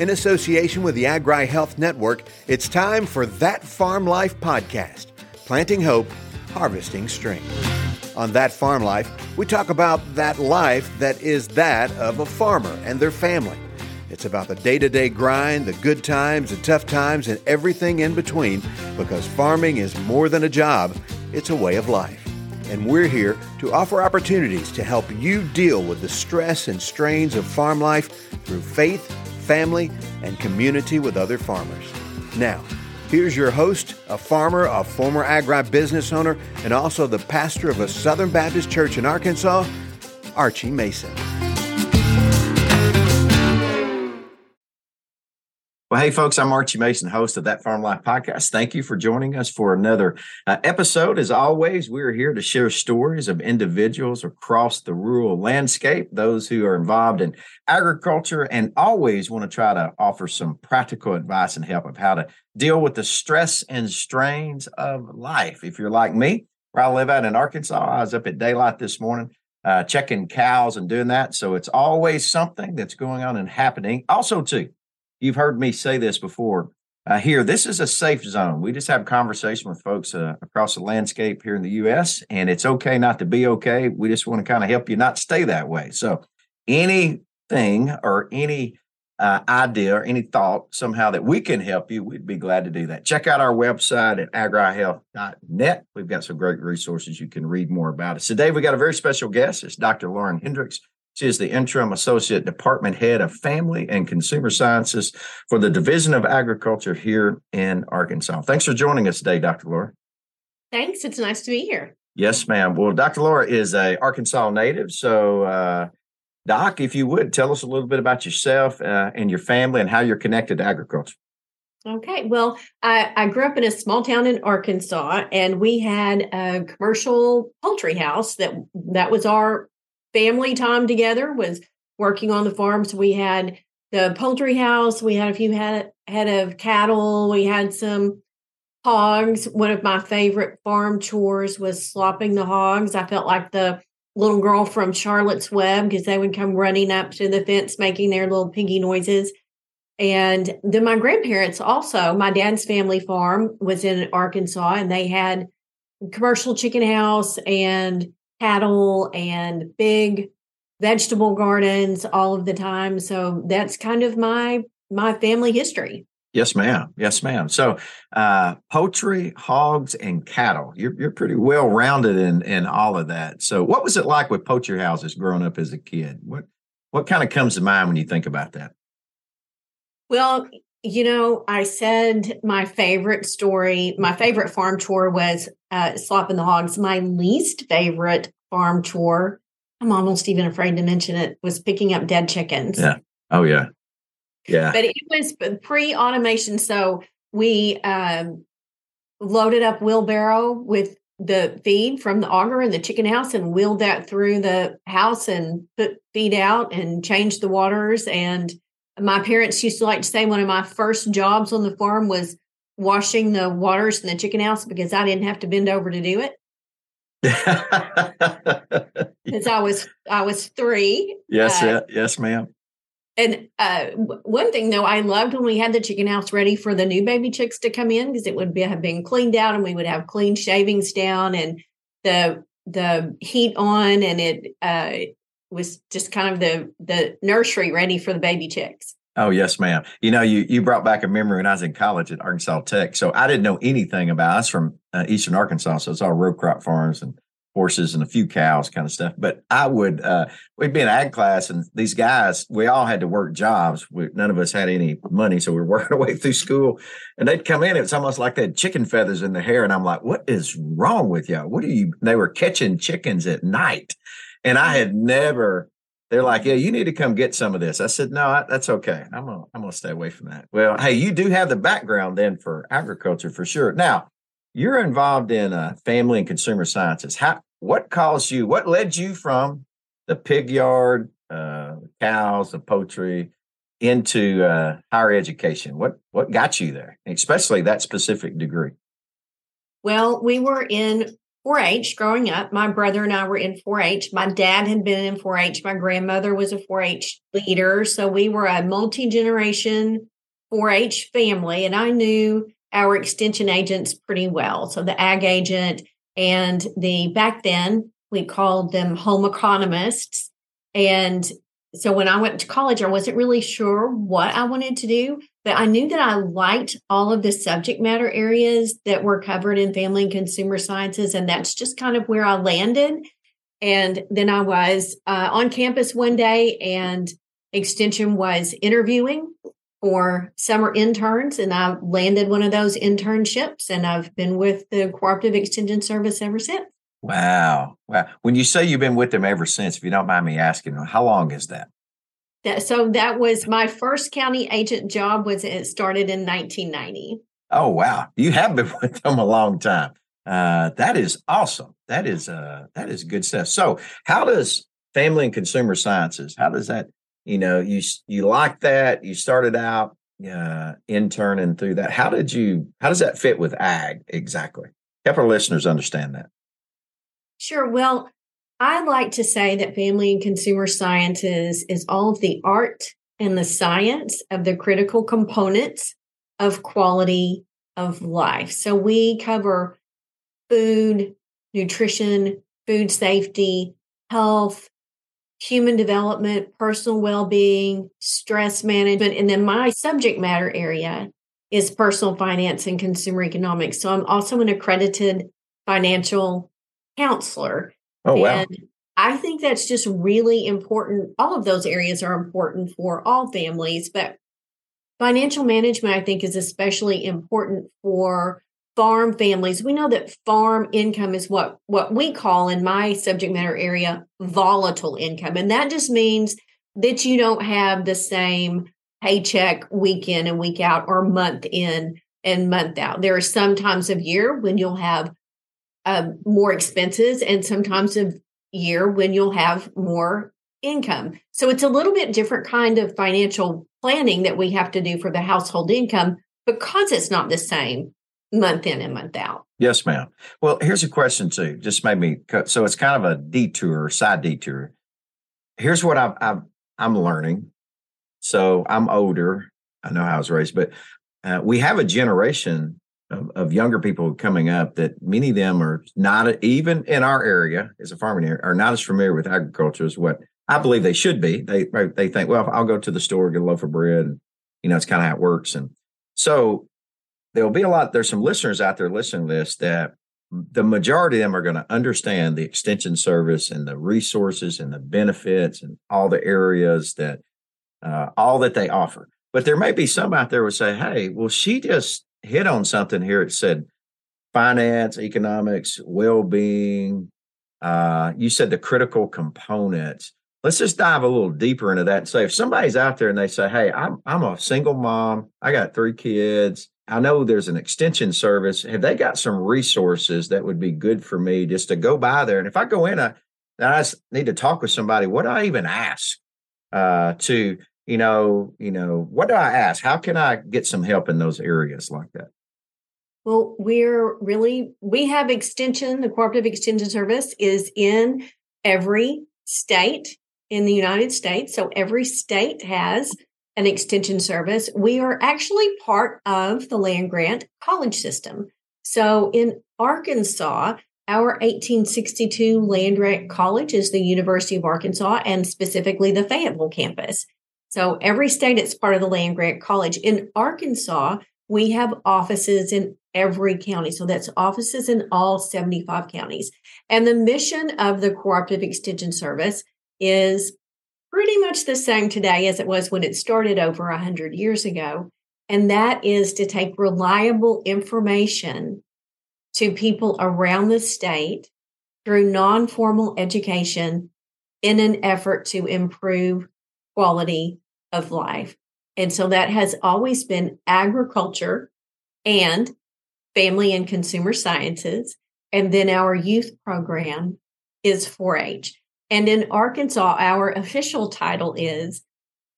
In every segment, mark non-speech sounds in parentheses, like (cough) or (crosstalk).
In association with the Agri Health Network, it's time for That Farm Life podcast planting hope, harvesting strength. On That Farm Life, we talk about that life that is that of a farmer and their family. It's about the day to day grind, the good times, the tough times, and everything in between because farming is more than a job, it's a way of life. And we're here to offer opportunities to help you deal with the stress and strains of farm life through faith, family, and community with other farmers. Now, here's your host, a farmer, a former agribusiness owner, and also the pastor of a Southern Baptist church in Arkansas, Archie Mason. Well, hey, folks, I'm Archie Mason, host of That Farm Life podcast. Thank you for joining us for another uh, episode. As always, we're here to share stories of individuals across the rural landscape, those who are involved in agriculture, and always want to try to offer some practical advice and help of how to deal with the stress and strains of life. If you're like me, where I live out in Arkansas, I was up at daylight this morning. Uh, checking cows and doing that. So it's always something that's going on and happening. Also, too, you've heard me say this before uh, here. This is a safe zone. We just have a conversation with folks uh, across the landscape here in the U.S., and it's okay not to be okay. We just want to kind of help you not stay that way. So, anything or any uh, idea or any thought somehow that we can help you, we'd be glad to do that. Check out our website at agrihealth.net. We've got some great resources you can read more about it. Today, we got a very special guest. It's Dr. Lauren Hendrix. She is the interim associate department head of family and consumer sciences for the Division of Agriculture here in Arkansas. Thanks for joining us today, Dr. Laura. Thanks. It's nice to be here. Yes, ma'am. Well, Dr. Laura is a Arkansas native. So, uh, Doc, if you would tell us a little bit about yourself uh, and your family and how you're connected to agriculture. Okay. Well, I, I, grew up in a small town in Arkansas, and we had a commercial poultry house that that was our family time together was working on the farm. So we had the poultry house, we had a few head, head of cattle, we had some hogs. One of my favorite farm chores was slopping the hogs. I felt like the little girl from Charlotte's Web because they would come running up to the fence making their little piggy noises. And then my grandparents also, my dad's family farm was in Arkansas and they had commercial chicken house and cattle and big vegetable gardens all of the time. So that's kind of my my family history. Yes, ma'am. Yes, ma'am. So, uh, poultry, hogs, and cattle. You're you're pretty well rounded in in all of that. So, what was it like with poultry houses growing up as a kid? What what kind of comes to mind when you think about that? Well, you know, I said my favorite story, my favorite farm chore was uh, slopping the hogs. My least favorite farm chore, I'm almost even afraid to mention it, was picking up dead chickens. Yeah. Oh, yeah. Yeah. But it was pre automation. So we um, loaded up wheelbarrow with the feed from the auger in the chicken house and wheeled that through the house and put feed out and changed the waters and my parents used to like to say one of my first jobs on the farm was washing the waters in the chicken house because I didn't have to bend over to do it. (laughs) Because I was I was three. Yes, uh, yeah, yes, ma'am. And uh, one thing though, I loved when we had the chicken house ready for the new baby chicks to come in because it would be, have been cleaned out and we would have clean shavings down and the the heat on and it uh, was just kind of the the nursery ready for the baby chicks. Oh yes, ma'am. You know, you you brought back a memory when I was in college at Arkansas Tech. So I didn't know anything about. Us from uh, Eastern Arkansas, so it's all row crop farms and horses and a few cows, kind of stuff. But I would uh, we'd be in ag class, and these guys, we all had to work jobs. We, none of us had any money, so we were (laughs) working our way through school. And they'd come in. It's almost like they had chicken feathers in their hair, and I'm like, "What is wrong with y'all? What are you?" They were catching chickens at night and I had never, they're like, yeah, you need to come get some of this. I said, no, that's okay. I'm going to I'm gonna stay away from that. Well, hey, you do have the background then for agriculture for sure. Now, you're involved in uh, family and consumer sciences. How, what caused you, what led you from the pig yard, uh, cows, the poultry, into uh, higher education? What what got you there, especially that specific degree? Well, we were in 4 H growing up. My brother and I were in 4 H. My dad had been in 4 H. My grandmother was a 4 H leader. So we were a multi generation 4 H family. And I knew our extension agents pretty well. So the ag agent and the back then we called them home economists. And so when I went to college, I wasn't really sure what I wanted to do, but I knew that I liked all of the subject matter areas that were covered in family and consumer sciences. And that's just kind of where I landed. And then I was uh, on campus one day, and Extension was interviewing for summer interns. And I landed one of those internships, and I've been with the Cooperative Extension Service ever since. Wow. Wow. When you say you've been with them ever since, if you don't mind me asking, how long is that? that so that was my first county agent job was it started in 1990. Oh wow. You have been (laughs) with them a long time. Uh, that is awesome. That is uh that is good stuff. So how does family and consumer sciences, how does that, you know, you you like that, you started out uh interning through that. How did you how does that fit with ag exactly? Help our listeners understand that. Sure. Well, I like to say that family and consumer sciences is all of the art and the science of the critical components of quality of life. So we cover food, nutrition, food safety, health, human development, personal well being, stress management. And then my subject matter area is personal finance and consumer economics. So I'm also an accredited financial counselor. Oh, wow. And I think that's just really important. All of those areas are important for all families, but financial management, I think, is especially important for farm families. We know that farm income is what, what we call in my subject matter area volatile income. And that just means that you don't have the same paycheck week in and week out or month in and month out. There are some times of year when you'll have um, more expenses and sometimes of year when you'll have more income. So it's a little bit different kind of financial planning that we have to do for the household income because it's not the same month in and month out. Yes, ma'am. Well, here's a question too. Just made me so it's kind of a detour, side detour. Here's what I've I'm learning. So I'm older. I know how I was raised, but uh, we have a generation of, of, younger people coming up that many of them are not even in our area as a farming area are not as familiar with agriculture as what I believe they should be. They they think, well, I'll go to the store get a loaf of bread, and you know it's kind of how it works. And so there'll be a lot. There's some listeners out there listening to this that the majority of them are going to understand the extension service and the resources and the benefits and all the areas that uh, all that they offer. But there may be some out there who say, "Hey, well, she just hit on something here. It said finance, economics, well being. Uh, you said the critical components. Let's just dive a little deeper into that and say if somebody's out there and they say, Hey, I'm, I'm a single mom, I got three kids. I know there's an extension service. Have they got some resources that would be good for me just to go by there? And if I go in, I, I need to talk with somebody. What do I even ask uh, to you know, you know, what do I ask? How can I get some help in those areas like that? Well, we're really we have extension. The cooperative extension service is in every state in the United States. So every state has an extension service. We are actually part of the land grant college system. So in Arkansas, our 1862 land grant college is the University of Arkansas and specifically the Fayetteville campus. So every state it's part of the land grant college. In Arkansas, we have offices in every county. So that's offices in all 75 counties. And the mission of the Cooperative Extension Service is pretty much the same today as it was when it started over 100 years ago. And that is to take reliable information to people around the state through non formal education in an effort to improve quality of life. And so that has always been agriculture and family and consumer sciences. And then our youth program is 4 H. And in Arkansas, our official title is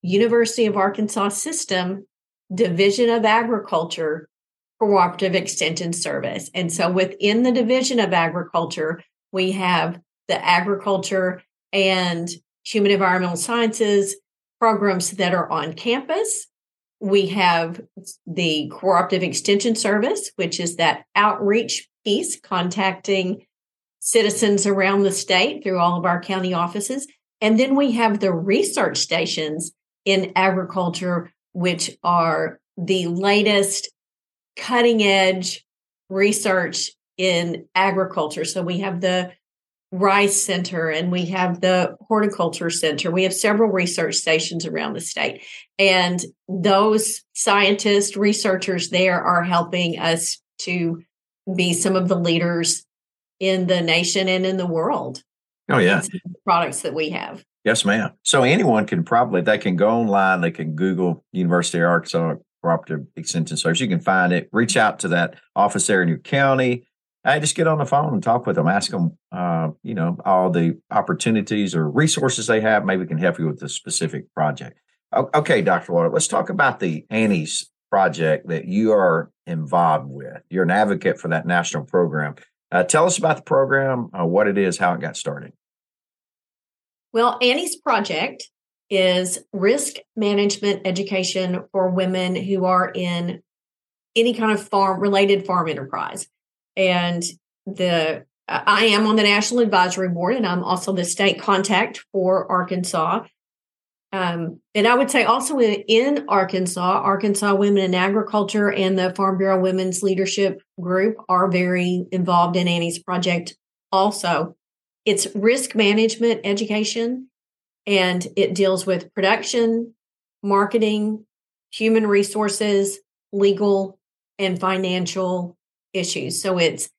University of Arkansas System Division of Agriculture Cooperative Extension Service. And so within the Division of Agriculture, we have the agriculture and human environmental sciences programs that are on campus. We have the Cooperative Extension Service, which is that outreach piece, contacting citizens around the state through all of our county offices. And then we have the research stations in agriculture, which are the latest cutting edge research in agriculture. So we have the Rice Center and we have the Horticulture Center. We have several research stations around the state. And those scientists, researchers there are helping us to be some of the leaders in the nation and in the world. Oh, yeah. Products that we have. Yes, ma'am. So anyone can probably, they can go online, they can Google University of Arkansas Cooperative Extension Service. You can find it, reach out to that office there in your county I just get on the phone and talk with them, ask them, uh, you know, all the opportunities or resources they have. Maybe we can help you with the specific project. Okay, Dr. Laura, let's talk about the Annie's project that you are involved with. You're an advocate for that national program. Uh, tell us about the program, uh, what it is, how it got started. Well, Annie's project is risk management education for women who are in any kind of farm related farm enterprise and the I am on the National Advisory Board, and I'm also the state contact for Arkansas. Um, and I would say also in, in, Arkansas, Arkansas Women in Agriculture and the Farm Bureau Women's Leadership Group are very involved in Annie's project. Also, it's risk management education, and it deals with production, marketing, human resources, legal, and financial issues. So it's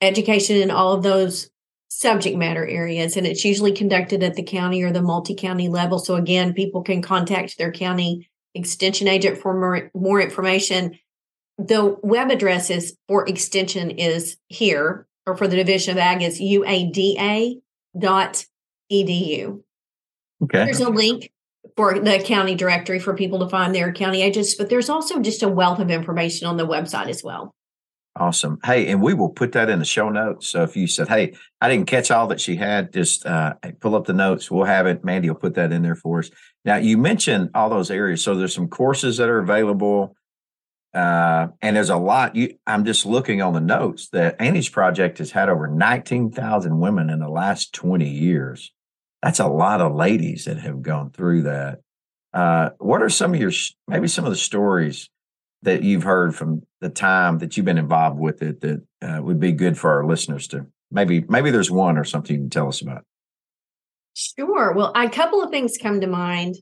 education in all of those subject matter areas, and it's usually conducted at the county or the multi county level. So again, people can contact their county extension agent for more, more information. The web address is for extension is here, or for the Division of Ag is uada dot edu. Okay. There's a link for the county directory for people to find their county agents, but there's also just a wealth of information on the website as well. Awesome. Hey, and we will put that in the show notes. So if you said, "Hey, I didn't catch all that she had," just uh, pull up the notes. We'll have it. Mandy will put that in there for us. Now, you mentioned all those areas. So there's some courses that are available, uh, and there's a lot. You, I'm just looking on the notes that Annie's project has had over 19,000 women in the last 20 years. That's a lot of ladies that have gone through that. Uh, what are some of your maybe some of the stories that you've heard from the time that you've been involved with it that uh, would be good for our listeners to maybe maybe there's one or something you can tell us about. Sure. Well a couple of things come to mind.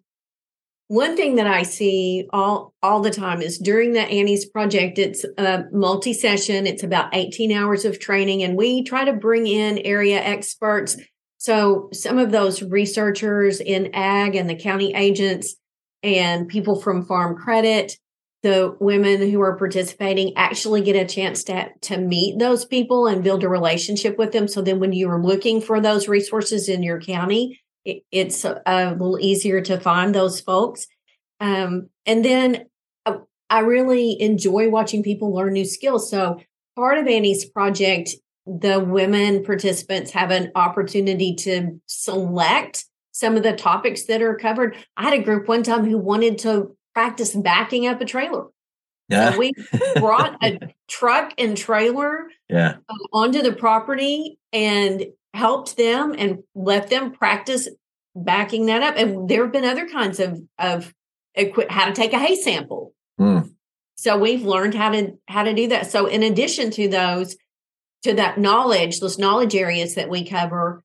One thing that i see all all the time is during the annie's project it's a multi-session it's about 18 hours of training and we try to bring in area experts. So some of those researchers in ag and the county agents and people from farm credit the women who are participating actually get a chance to to meet those people and build a relationship with them. So then when you're looking for those resources in your county it, it's a, a, little easier to find those folks. Um, and then uh, I really enjoy watching people learn new skills. So part of annie's project the women participants have an opportunity to select some of the topics that are covered. I had a group one time who wanted to practice backing up a trailer. Yeah. So we brought a (laughs) truck and trailer yeah. Um, onto the property and helped them and let them practice backing that up. And there have been other kinds of of equi- how to take a hay sample. Mm. So we've learned how to how to do that. So in addition to those, to that knowledge, those knowledge areas that we cover,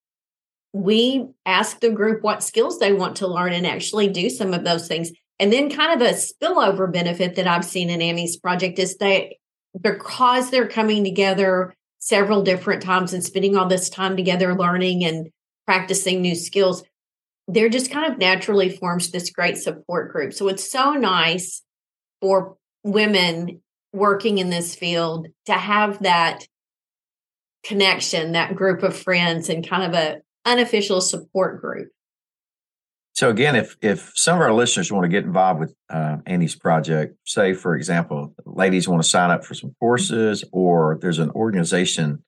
we ask the group what skills they want to learn and actually do some of those things. And then kind of a spillover benefit that I've seen in Annie's project is that because they're coming together several different times and spending all this time together learning and practicing new skills, there just kind of naturally forms this great support group. So it's so nice for women working in this field to have that connection, that group of friends and kind of a unofficial support group. So again, if if some of our listeners want to get involved with uh, Annie's project, say for example, ladies want to sign up for some courses, or there's an organization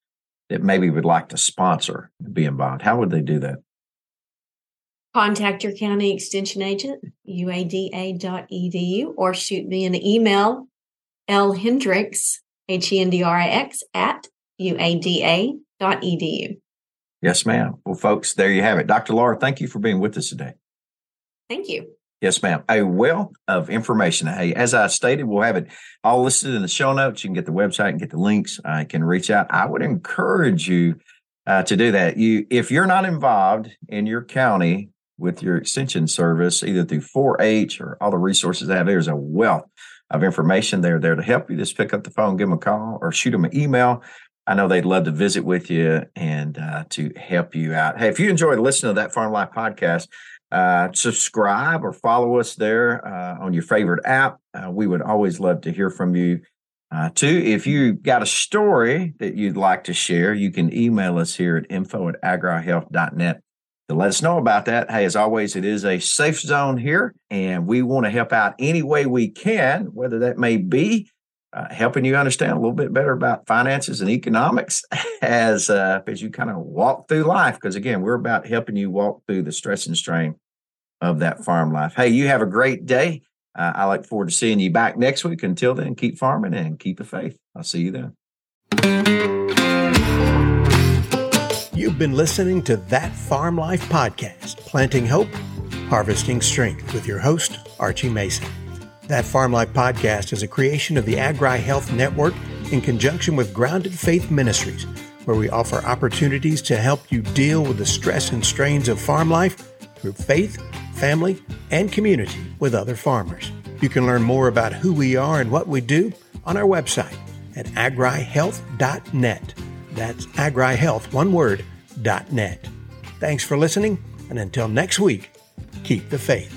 that maybe would like to sponsor and be involved, how would they do that? Contact your county extension agent, uada.edu, or shoot me an email, L Hendrix, H E N D R I X, at uada.edu. Yes, ma'am. Well, folks, there you have it. Dr. Laura, thank you for being with us today. Thank you. Yes, ma'am. A wealth of information. Hey, as I stated, we'll have it all listed in the show notes. You can get the website and get the links. I can reach out. I would encourage you uh, to do that. You, if you're not involved in your county with your extension service, either through 4-H or all the resources they have, there's a wealth of information. They're there to help you. Just pick up the phone, give them a call, or shoot them an email. I know they'd love to visit with you and uh, to help you out. Hey, if you enjoyed listening to that Farm Life podcast, uh, subscribe or follow us there uh, on your favorite app. Uh, we would always love to hear from you. Uh, two, if you got a story that you'd like to share, you can email us here at info at agrihealth.net to let us know about that. Hey, as always, it is a safe zone here, and we want to help out any way we can, whether that may be uh, helping you understand a little bit better about finances and economics (laughs) as uh, as you kind of walk through life. Because again, we're about helping you walk through the stress and strain of that farm life. Hey, you have a great day. Uh, I look forward to seeing you back next week. Until then, keep farming and keep the faith. I'll see you then. You've been listening to That Farm Life podcast, Planting Hope, Harvesting Strength, with your host, Archie Mason. That Farm Life podcast is a creation of the Agri Health Network in conjunction with Grounded Faith Ministries, where we offer opportunities to help you deal with the stress and strains of farm life through faith, family, and community with other farmers. You can learn more about who we are and what we do on our website at agrihealth.net. That's agrihealth, one word, .net. Thanks for listening, and until next week, keep the faith.